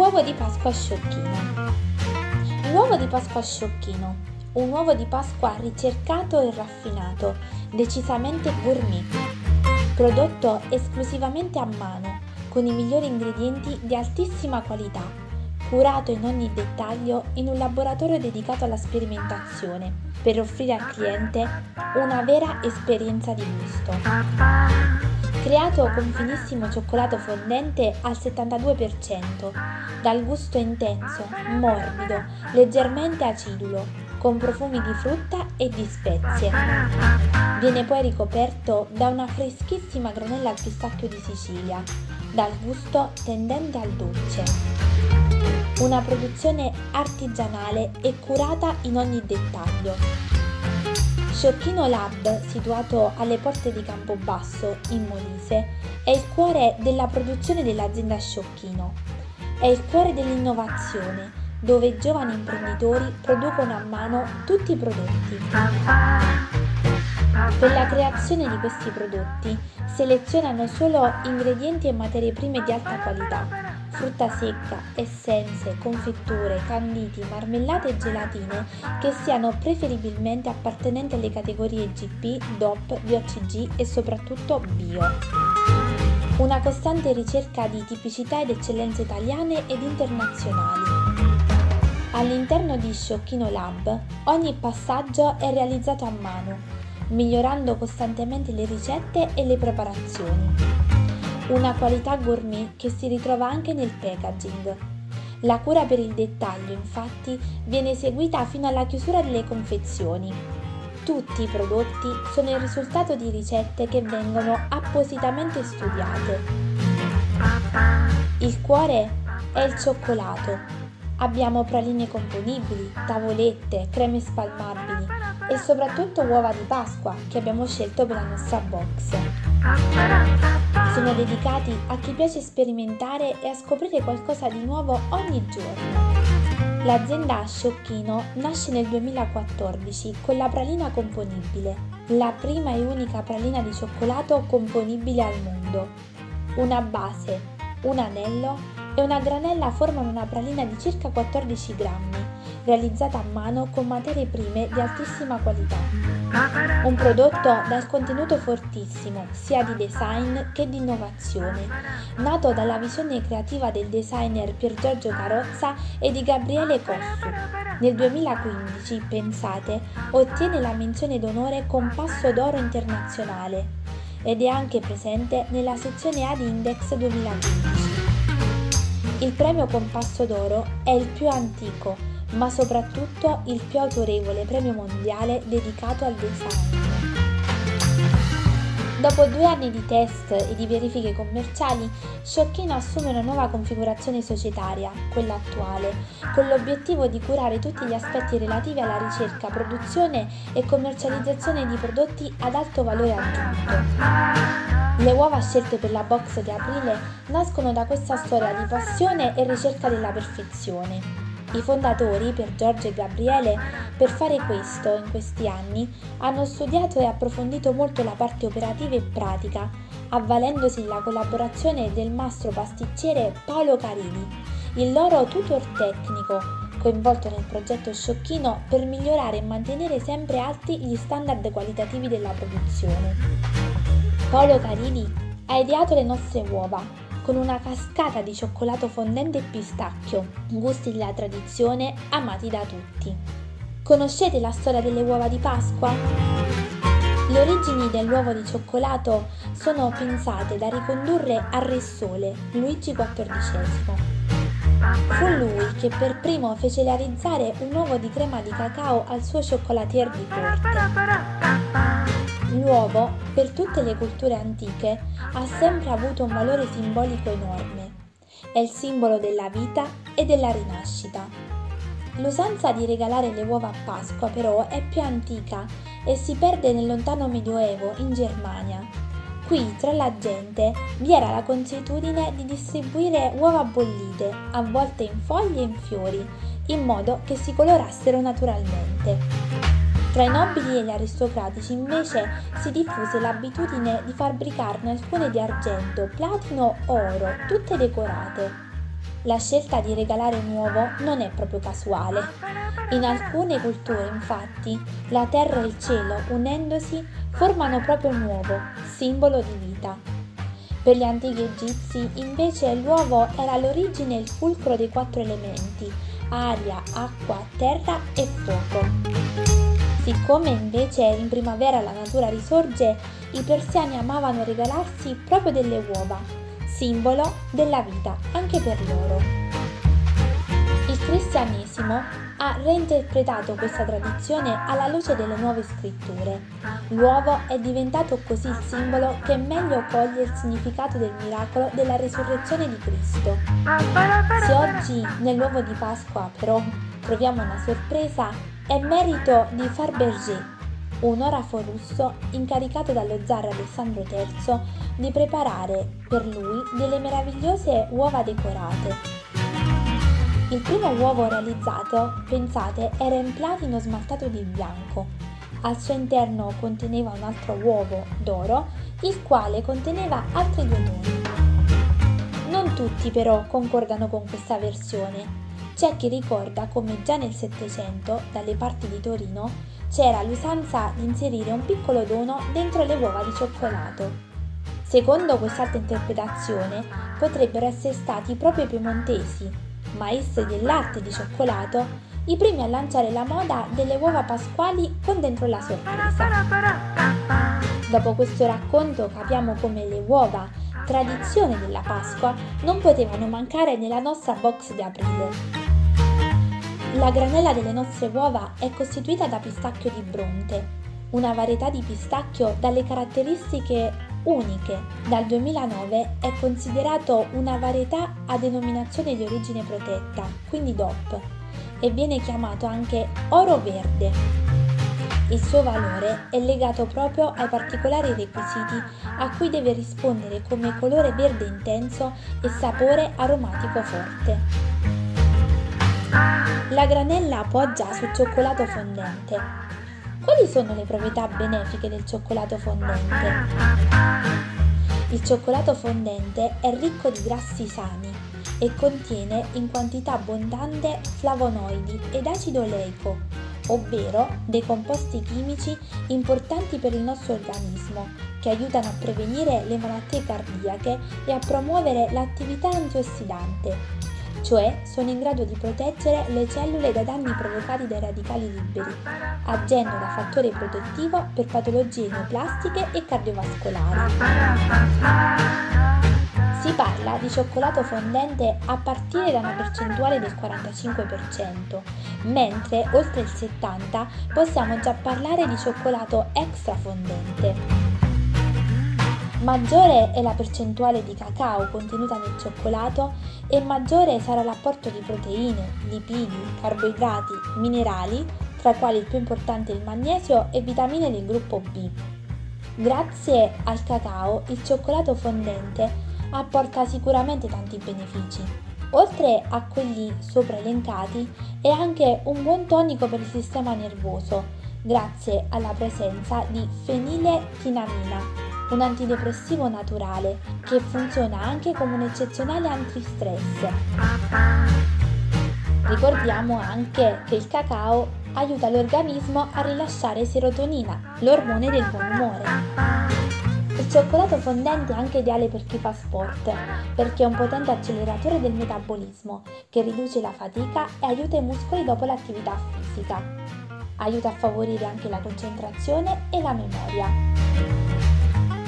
Uovo di Pasqua sciocchino. L'uovo di Pasqua sciocchino, un uovo di Pasqua ricercato e raffinato, decisamente gourmet, prodotto esclusivamente a mano, con i migliori ingredienti di altissima qualità, curato in ogni dettaglio in un laboratorio dedicato alla sperimentazione, per offrire al cliente una vera esperienza di gusto creato con finissimo cioccolato fondente al 72%, dal gusto intenso, morbido, leggermente acidulo, con profumi di frutta e di spezie. Viene poi ricoperto da una freschissima granella al pistacchio di Sicilia, dal gusto tendente al dolce. Una produzione artigianale e curata in ogni dettaglio Sciocchino Lab, situato alle porte di Campobasso, in Molise, è il cuore della produzione dell'azienda Sciocchino. È il cuore dell'innovazione, dove giovani imprenditori producono a mano tutti i prodotti. Per la creazione di questi prodotti selezionano solo ingredienti e materie prime di alta qualità frutta secca, essenze, confetture, canditi, marmellate e gelatine che siano preferibilmente appartenenti alle categorie GP, DOP, VOCG e soprattutto bio. Una costante ricerca di tipicità ed eccellenze italiane ed internazionali. All'interno di Sciocchino Lab ogni passaggio è realizzato a mano, migliorando costantemente le ricette e le preparazioni una qualità gourmet che si ritrova anche nel packaging. La cura per il dettaglio, infatti, viene eseguita fino alla chiusura delle confezioni. Tutti i prodotti sono il risultato di ricette che vengono appositamente studiate. Il cuore è il cioccolato. Abbiamo praline componibili, tavolette, creme spalmabili e soprattutto uova di Pasqua che abbiamo scelto per la nostra box sono dedicati a chi piace sperimentare e a scoprire qualcosa di nuovo ogni giorno. L'azienda Sciocchino nasce nel 2014 con la pralina componibile, la prima e unica pralina di cioccolato componibile al mondo. Una base, un anello e una granella formano una pralina di circa 14 grammi, realizzata a mano con materie prime di altissima qualità. Un prodotto dal contenuto fortissimo, sia di design che di innovazione, nato dalla visione creativa del designer Pier Giorgio Carozza e di Gabriele Cossu. Nel 2015, pensate, ottiene la menzione d'onore Compasso d'Oro Internazionale ed è anche presente nella sezione Ad Index 2015. Il premio Compasso d'Oro è il più antico ma soprattutto il più autorevole premio mondiale dedicato al design. Dopo due anni di test e di verifiche commerciali, Sciocchino assume una nuova configurazione societaria, quella attuale, con l'obiettivo di curare tutti gli aspetti relativi alla ricerca, produzione e commercializzazione di prodotti ad alto valore aggiunto. Le uova scelte per la box di aprile nascono da questa storia di passione e ricerca della perfezione. I fondatori, per Giorgio e Gabriele, per fare questo in questi anni, hanno studiato e approfondito molto la parte operativa e pratica, avvalendosi della collaborazione del mastro pasticcere Paolo Carini, il loro tutor tecnico, coinvolto nel progetto Sciocchino per migliorare e mantenere sempre alti gli standard qualitativi della produzione. Paolo Carini ha ideato le nostre uova, con una cascata di cioccolato fondente e pistacchio, gusti della tradizione amati da tutti. Conoscete la storia delle uova di Pasqua? Le origini dell'uovo di cioccolato sono pensate da ricondurre al Re Sole, Luigi XIV. Fu lui che per primo fece realizzare un uovo di crema di cacao al suo cioccolatier di corte. L'uovo, per tutte le culture antiche, ha sempre avuto un valore simbolico enorme. È il simbolo della vita e della rinascita. L'usanza di regalare le uova a Pasqua però è più antica e si perde nel lontano Medioevo in Germania. Qui, tra la gente, vi era la consuetudine di distribuire uova bollite, avvolte in foglie e in fiori, in modo che si colorassero naturalmente. Tra i nobili e gli aristocratici invece si diffuse l'abitudine di fabbricarne alcune di argento, platino o oro, tutte decorate. La scelta di regalare un uovo non è proprio casuale. In alcune culture, infatti, la terra e il cielo, unendosi, formano proprio un uovo, simbolo di vita. Per gli antichi egizi, invece, l'uovo era l'origine e il fulcro dei quattro elementi, aria, acqua, terra e fuoco. Siccome invece in primavera la natura risorge, i persiani amavano regalarsi proprio delle uova, simbolo della vita anche per loro. Il cristianesimo ha reinterpretato questa tradizione alla luce delle nuove scritture. L'uovo è diventato così il simbolo che meglio coglie il significato del miracolo della risurrezione di Cristo. Se oggi nell'uovo di Pasqua però troviamo una sorpresa, è merito di Farberger, un orafo russo incaricato dallo zar Alessandro III di preparare per lui delle meravigliose uova decorate. Il primo uovo realizzato, pensate, era in platino smaltato di bianco. Al suo interno conteneva un altro uovo d'oro, il quale conteneva altri due toni. Non tutti però concordano con questa versione. C'è chi ricorda come già nel Settecento, dalle parti di Torino, c'era l'usanza di inserire un piccolo dono dentro le uova di cioccolato. Secondo quest'altra interpretazione, potrebbero essere stati proprio i piemontesi, maestri dell'arte di cioccolato, i primi a lanciare la moda delle uova pasquali con dentro la sorpresa. Dopo questo racconto capiamo come le uova, tradizione della Pasqua, non potevano mancare nella nostra box di aprile. La granella delle nostre uova è costituita da pistacchio di Bronte, una varietà di pistacchio dalle caratteristiche uniche. Dal 2009 è considerato una varietà a denominazione di origine protetta, quindi DOP, e viene chiamato anche oro verde. Il suo valore è legato proprio ai particolari requisiti a cui deve rispondere come colore verde intenso e sapore aromatico forte. La granella appoggia sul cioccolato fondente. Quali sono le proprietà benefiche del cioccolato fondente? Il cioccolato fondente è ricco di grassi sani e contiene in quantità abbondante flavonoidi ed acido oleico, ovvero dei composti chimici importanti per il nostro organismo, che aiutano a prevenire le malattie cardiache e a promuovere l'attività antiossidante cioè sono in grado di proteggere le cellule da danni provocati dai radicali liberi, agendo da fattore protettivo per patologie neoplastiche e cardiovascolari. Si parla di cioccolato fondente a partire da una percentuale del 45%, mentre oltre il 70% possiamo già parlare di cioccolato extra fondente. Maggiore è la percentuale di cacao contenuta nel cioccolato e maggiore sarà l'apporto di proteine, lipidi, carboidrati, minerali, tra i quali il più importante è il magnesio e vitamine del gruppo B. Grazie al cacao il cioccolato fondente apporta sicuramente tanti benefici. Oltre a quelli sopra elencati, è anche un buon tonico per il sistema nervoso, grazie alla presenza di feniletinamina, un antidepressivo naturale che funziona anche come un eccezionale antistress. Ricordiamo anche che il cacao aiuta l'organismo a rilasciare serotonina, l'ormone del buon umore. Il cioccolato fondente è anche ideale per chi fa sport, perché è un potente acceleratore del metabolismo che riduce la fatica e aiuta i muscoli dopo l'attività fisica. Aiuta a favorire anche la concentrazione e la memoria.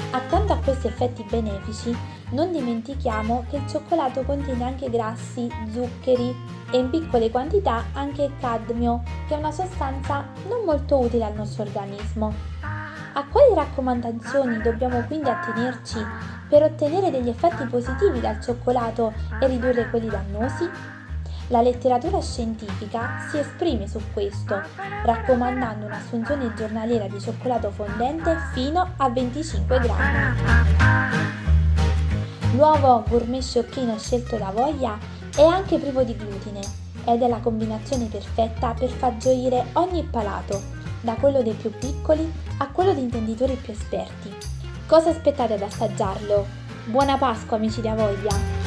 Accanto a questi effetti benefici, non dimentichiamo che il cioccolato contiene anche grassi, zuccheri e in piccole quantità anche cadmio, che è una sostanza non molto utile al nostro organismo. A quali raccomandazioni dobbiamo quindi attenerci per ottenere degli effetti positivi dal cioccolato e ridurre quelli dannosi? La letteratura scientifica si esprime su questo, raccomandando un'assunzione giornaliera di cioccolato fondente fino a 25 grammi. L'uovo gourmet sciocchino scelto da voglia è anche privo di glutine ed è la combinazione perfetta per far gioire ogni palato, da quello dei più piccoli a quello di intenditori più esperti. Cosa aspettate ad assaggiarlo? Buona Pasqua amici da voglia!